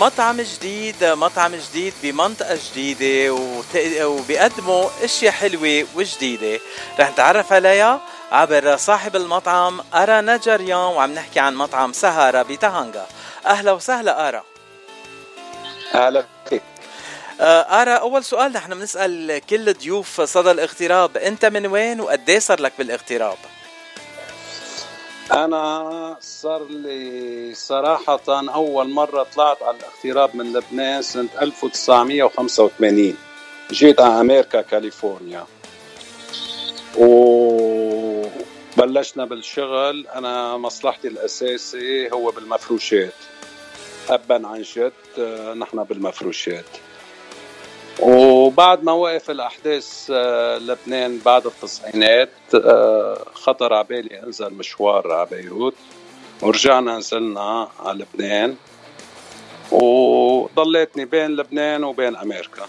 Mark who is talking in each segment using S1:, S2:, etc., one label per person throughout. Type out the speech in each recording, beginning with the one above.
S1: مطعم جديد مطعم جديد بمنطقة جديدة وبيقدموا أشياء حلوة وجديدة. رح نتعرف عليها عبر صاحب المطعم أرا نجريان وعم نحكي عن مطعم سهارة بتهانجا أهلا وسهلا أرا
S2: أهلا فيك.
S1: آه، أرا أول سؤال نحن بنسأل كل ضيوف صدى الاغتراب أنت من وين وقد صار لك بالاغتراب؟
S2: أنا صار لي صراحة أول مرة طلعت على الاغتراب من لبنان سنة 1985 جيت على أمريكا كاليفورنيا. وبلشنا بالشغل. أنا مصلحتي الأساسي هو بالمفروشات. أبا عن جد نحن بالمفروشات. وبعد ما وقف الأحداث آه، لبنان بعد التسعينات آه، خطر على بالي أنزل مشوار على بيروت. ورجعنا نزلنا على لبنان. وضليتني بين لبنان وبين أمريكا.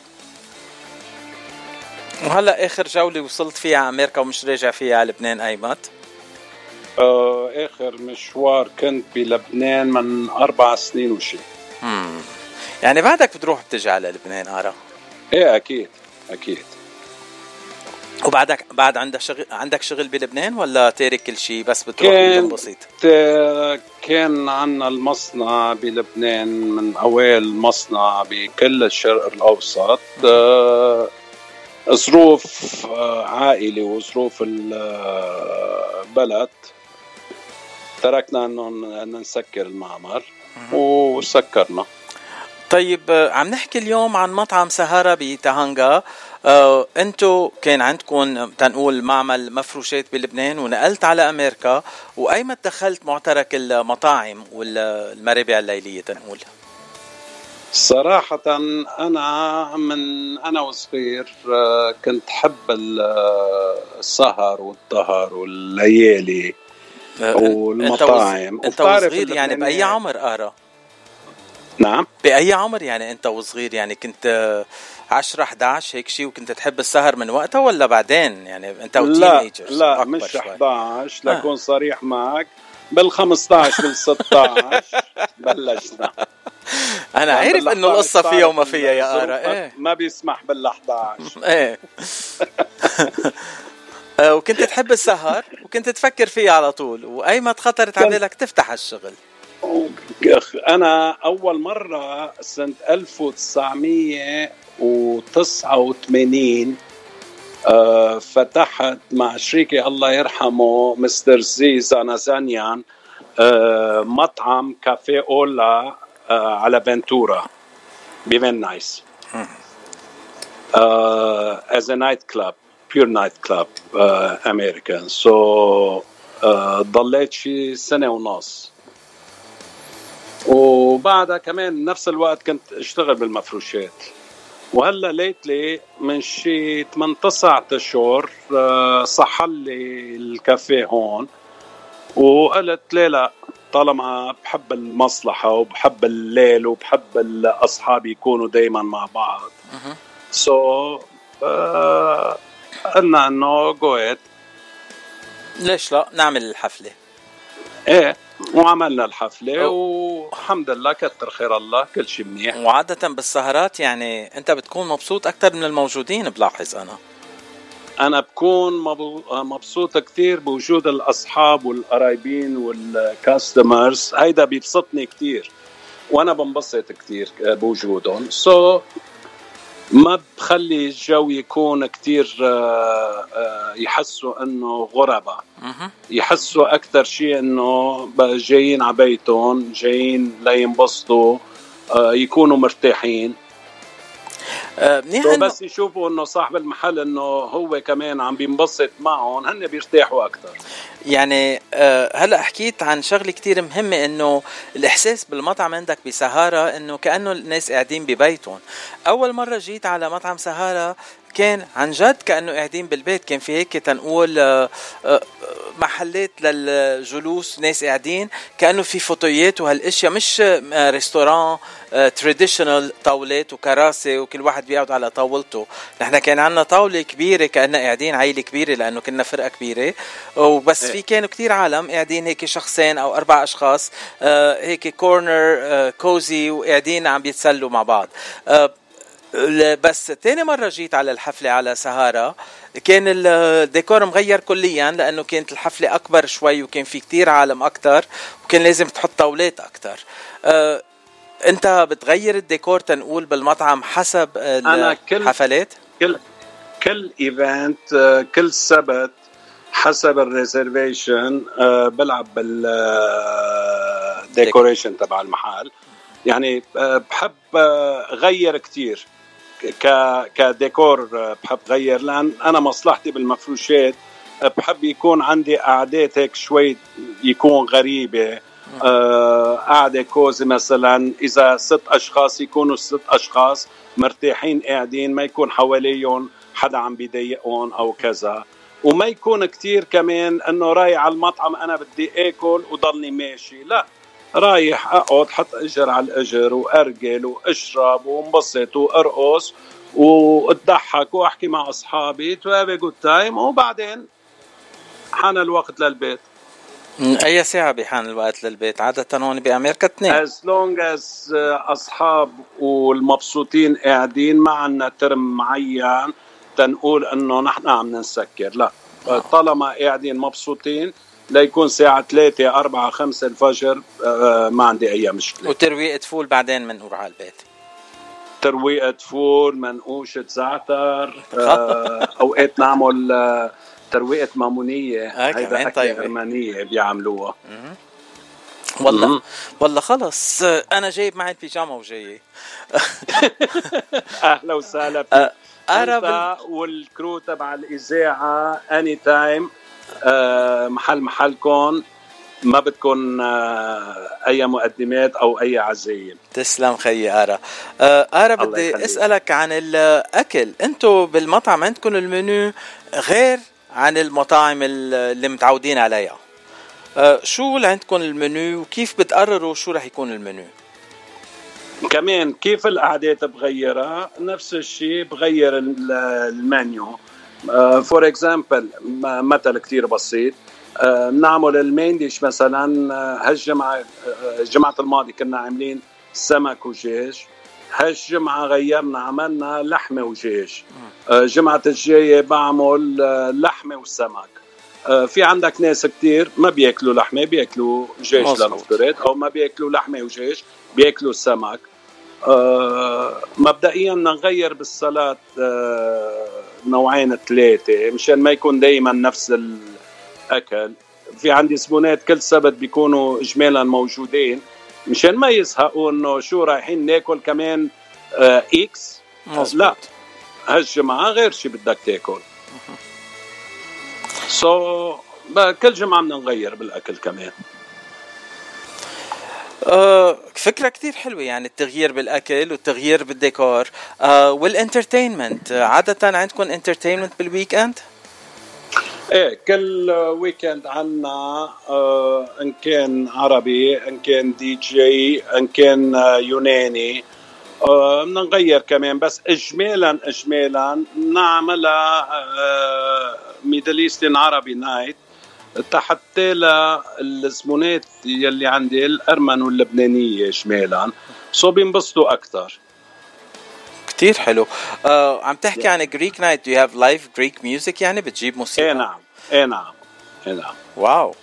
S1: وهلا آخر جولة وصلت فيها على أمريكا ومش راجع فيها على لبنان ايمت
S2: آه آخر مشوار كنت بلبنان من أربع سنين وشي.
S1: يعني بعدك بتروح بتجي على لبنان ارى
S2: إيه أكيد أكيد.
S1: وبعدك بعد عندك شغل عندك شغل بلبنان ولا تارك كل شيء بس بتروح
S2: كان
S1: بسيط؟
S2: كان عندنا المصنع بلبنان من أوائل مصنع بكل الشرق الأوسط. آه، ظروف آه، عائلة وظروف البلد. تركنا انه نسكر المعمل وسكرنا.
S1: طيب آه، عم نحكي اليوم عن مطعم سهارة بتهانجا آه، انتو كان عندكم تنقول معمل مفروشات بلبنان ونقلت على أمريكا. وأيمت دخلت معترك المطاعم والمرابع الليلية تنقول؟
S2: صراحة أنا من أنا وصغير آه، كنت حب السهر والظهر والليالي والمطاعم.
S1: أنت وصغير يعني بأي عمر أرى؟
S2: نعم.
S1: بأي عمر يعني أنت وصغير؟ يعني كنت 10 11 هيك شيء وكنت تحب السهر من وقتها ولا بعدين؟ يعني أنت وتين
S2: لا لا مش 11 لكون آه. صريح معك. بال 15 بال 16 بلشنا.
S1: أنا عارف إنه القصة فيها وما فيها يا ارا إيه.
S2: ما بيسمح بال 11
S1: إيه. آه، وكنت تحب السهر وكنت تفكر فيه على طول. وأيمت خطرت على بالك تفتح الشغل.
S2: أنا أول مرة سنة 1989 آه، فتحت مع شريكي الله يرحمه مستر زي زانازانيان آه، مطعم كافيه أولا آه، على فنتورا بفين نايس. as a night club pure night club uh, American. So uh, ضليت شي سنة ونص. وبعدها كمان نفس الوقت كنت اشتغل بالمفروشات. وهلا lately من شي 8 9 أشهر آه، صح لي الكافيه هون. وقلت ليه لا؟ طالما بحب المصلحة وبحب الليل وبحب الاصحاب يكونوا دائما مع بعض. so, so, آه قلنا إنه جو
S1: ليش لا؟ نعمل الحفلة.
S2: إيه وعملنا الحفلة والحمد لله كتر خير الله كل شيء منيح.
S1: وعادة بالسهرات يعني أنت بتكون مبسوط أكثر من الموجودين بلاحظ أنا.
S2: أنا بكون مبسوط كثير بوجود الأصحاب والقرايبين والكاستمرز هيدا بيبسطني كثير وأنا بنبسط كثير بوجودهم. سو so, ما بخلي الجو يكون كتير آه، آه، يحسوا إنه غرباء يحسوا أكثر شيء إنه جايين على بيتهم جايين لينبسطوا آه، يكونوا مرتاحين. منيح بس يشوفوا إنه صاحب المحل إنه هو كمان عم بينبسط معهم هن بيرتاحوا أكثر
S1: يعني آه، هلأ حكيت عن شغلة كتير مهمة إنه الإحساس بالمطعم عندك بسهارة إنه كأنه الناس قاعدين ببيتهم. أول مرة جيت على مطعم سهارة كان عن جد كأنه قاعدين بالبيت. كان في هيك تنقول آه، آه، محلات للجلوس ناس قاعدين كأنه في فوتويات وهالأشياء مش restaurant traditional طاولات وكراسي وكل واحد بيقعد على طاولته. نحن كان عندنا طاولة كبيرة كاننا قاعدين عائلة كبيرة لأنه كنا فرقة كبيرة. وبس في كانوا كتير عالم قاعدين هيك شخصين أو أربع أشخاص هيك corner cozy وقاعدين عم بيتسلوا مع بعض. بس تاني مرة جيت على الحفلة على سهارة كان الديكور مغير كليا لأنه كانت الحفلة أكبر شوي وكان في كتير عالم أكتر وكان لازم تحط طاولات أكتر. أه أنت بتغير الديكور تنقول بالمطعم حسب
S2: أنا كل
S1: الحفلات؟
S2: كل كل event آه، كل سبت حسب ال reservation آه، بلعب بال decoration تبع المحل. يعني بحب غير كتير. ك كديكور بحب غير. لأن أنا مصلحتي بالمفروشات بحب يكون عندي قعدات هيك شوي يكون غريبة. آه قعدة كوزي مثلا إذا ست أشخاص يكونوا ست أشخاص مرتاحين قاعدين ما يكون حواليهم حدا عم بيضايقهم أو كذا. وما يكون كتير كمان إنه رايح على المطعم أنا بدي آكل وضلني ماشي. لا. رايح أقعد حط أجر على الأجر وأرجل وأشرب وانبسط وأرقص وأضحك وأحكي مع أصحابي. to have good time وبعدين حان الوقت للبيت.
S1: أي ساعة بحان الوقت للبيت؟ عادة هون بأمريكا اثنين.
S2: از لونج از أصحاب والمبسوطين قاعدين ما عندنا term معين تنقول إنه نحن عم نسكر لا. طالما قاعدين مبسوطين ليكون الساعة 3 4 5 الفجر آه، ما عندي أي مشكلة.
S1: وترويقة فول بعدين بنقول على البيت.
S2: ترويقة فول منقوشة زعتر آه، أوقات نعمل آه، ترويقة مامونية.
S1: هيدا طيب
S2: أرمانية بيعملوها.
S1: والله والله خلص. أنا جايب معي البيجاما وجاي
S2: أهلا وسهلا. فيك أنت وال crew تبع الإذاعة anytime آه، محل محلكم ما بدكم آه، أي مقدمات أو أي عزايم.
S1: تسلم خيي آرا. آه، آرا بدي أسألك عن الأكل. أنتم بالمطعم عندكم المنيو غير عن المطاعم اللي متعودين عليها؟ شو اللي عندكم المنيو وكيف بتقرروا شو رح يكون المنيو
S2: كمان كيف القعدات بغيرها نفس الشيء بغير المنيو. for uh, example مثل كثير بسيط. uh, نعمل ال main dish مثلا uh, هالجمعة الجمعة الماضية كنا عاملين سمك ودجاج هالجمعة غيرنا عملنا لحمة ودجاج الجمعة الجاية بعمل لحمة وسمك. في عندك ناس كتير ما بياكلوا لحمة بياكلوا دجاج لنفترض أو ما بياكلوا لحمة ودجاج بياكلوا سمك. مبدئيا نغير بالصلاة نوعين ثلاثة مشان ما يكون دائما نفس الأكل. في عندي زبونات كل سبت بيكونوا اجمالا موجودين مشان ما يزهقوا إنه شو رايحين ناكل كمان آه إكس مزبوط. لا هالجمعة غير شي بدك تاكل. so, كل جمعة بدنا نغير بالأكل كمان.
S1: آه فكرة كتير حلوة يعني التغيير بالأكل والتغيير بالديكور. آه وال entertainment عادة عندكم entertainment بال weekend؟
S2: إيه كل weekend عنا آه إن كان عربي إن كان دي جي إن كان آه يوناني. آه بدنا نغير كمان بس اجمالا اجمالا نعملها Middle Eastern عربي night تحت الزبونات يلي عندي الأرمن واللبنانية إجمالا. so بينبسطوا أكثر
S1: كثير حلو. uh, عم تحكي عن Greek night do you have live Greek music يعني؟ بتجيب موسيقى؟
S2: إيه نعم. إيه نعم. إيه نعم.
S1: Wow.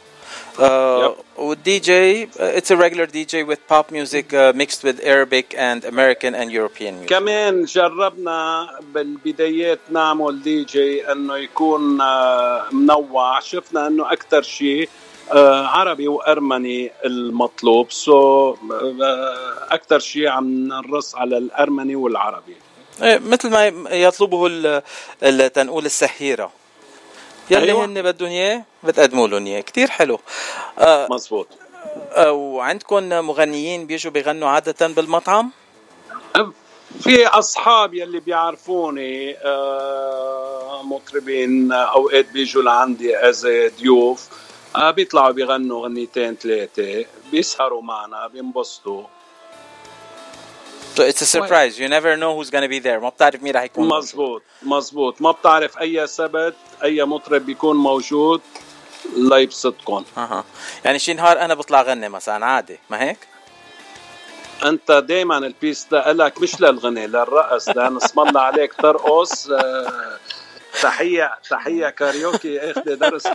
S1: Uh, with DJ, it's a regular DJ with pop music uh, mixed with Arabic and American and European music.
S2: كمان جربنا بالبدايات نعمل دي جي إنه يكون uh, منوع. شفنا إنه أكثر شيء uh, عربي وأرمني المطلوب. سو so, uh, أكثر شيء عم نرص على الأرمني والعربي.
S1: إيه، مثل ما يطلبه تنقول السحيرة. يلي أيوة. هن بدهم إياه؟ بتقدموا لهم إياه. كثير حلو.
S2: آه مزبوط
S1: آه وعندكم مغنيين بيجوا بيغنوا عادة بالمطعم؟
S2: في أصحاب يلي بيعرفوني آه، مطربين أوقات بيجوا لعندي as ضيوف. آه، بيطلعوا بيغنوا غنيتين ثلاثة بيسهروا معنا بينبسطوا.
S1: So it's a surprise. You never know who's gonna be there. ما بتعرف مين رح يكون.
S2: مزبوط مزبوط ما بتعرف أي سبت أي مطرب بيكون موجود ليبسطكم
S1: أها. يعني شي نهار أنا بطلع غني مثلا عادي. ما هيك؟
S2: أنت دائما ال piste إلك مش للغني للرقص. لأن اسم الله عليك ترقص آه، تحية تحية كاريوكي اخذ درس.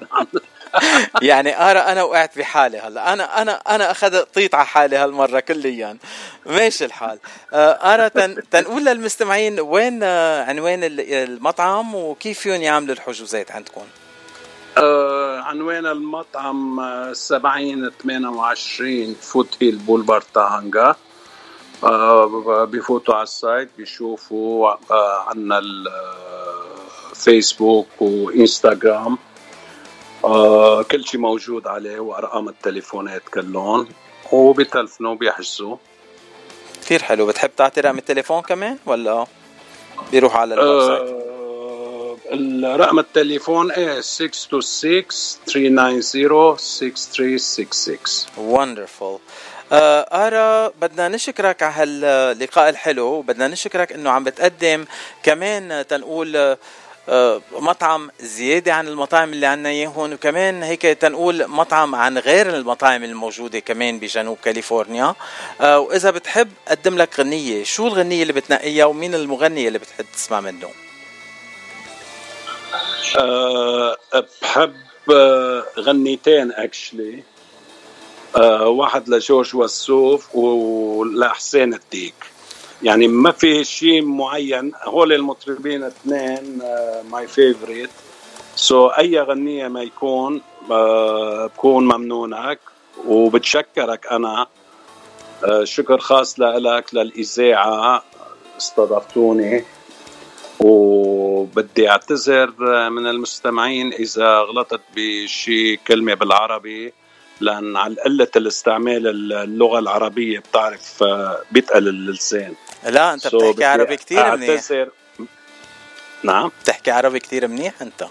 S1: يعني آرا أنا وقعت بحالي هلا. أنا أنا أنا أخذت طيط على حالي هالمرة كليا. ماشي الحال. آه، آرا تن تنقول للمستمعين وين آه، عنوان المطعم وكيف فيهم يعملوا الحجوزات عندكم؟
S2: آه عنوان المطعم 70 28 Foothill Boulevard Tujunga آه بفوتوا على ال site بيشوفوا آه عنا الفيسبوك وإنستغرام. آه كل شيء موجود عليه وأرقام التليفونات كلهم. وبتلفنوا بيحجزوا
S1: كثير حلو. بتحب تعطي رقم التليفون كمان ولا بيروح على ال website؟
S2: آه الرقم التليفون إيه؟ 626 390 6366
S1: wonderful آرا بدنا نشكرك على هاللقاء الحلو. وبدنا نشكرك إنه عم بتقدم. كمان تنقول آه، مطعم زيادة عن المطاعم اللي عنا اياهم وكمان هيك تنقول مطعم عن غير المطاعم الموجودة كمان بجنوب كاليفورنيا. آه، وإذا بتحب قدم لك غنية شو الغنية اللي بتنقيها ومين المغني اللي بتحب تسمع منه؟
S2: أه بحب غنيتين اكشلي واحد لجورج وسوف ولحسين الديك. يعني ما في شيء معين. هول المطربين اثنين my favorite so أي غنية ما يكون uh, بكون ممنونك وبتشكرك أنا. uh, شكر خاص لك للإذاعة استضفتوني. وبدي أعتذر من المستمعين إذا غلطت بشي كلمة بالعربي. لأن على قله الاستعمال اللغة العربية بتعرف آه، بيتقل اللسان.
S1: لا أنت بتحكي عربي كثير منيح.
S2: نعم؟
S1: بتحكي عربي كثير منيح أنت؟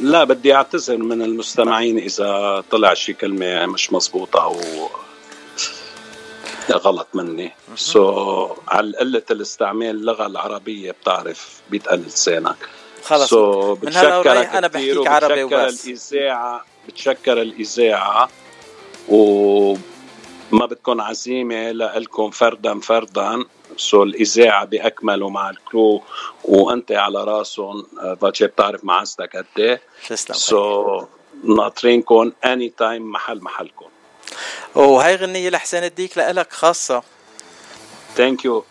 S2: لا بدي أعتذر من المستمعين إذا طلع شي كلمة مش مزبوطة أو غلط مني. so, على قله الاستعمال اللغة العربية بتعرف بيتقل لسانك.
S1: خلص. so, من هلا أنا بحكيك عربي وبس.
S2: الإذاعة بتشكر الإذاعة. وما بدكم عزيمة لكم فردا فردا. so الإذاعة باكمله مع ال crew وأنت على راسهم. فاتشي بتعرف معزتك قد إيه.
S1: تسلم
S2: so ناطرينكم anytime محل محلكم.
S1: وهي غنية لحسين الديك لإلك خاصة.
S2: thank you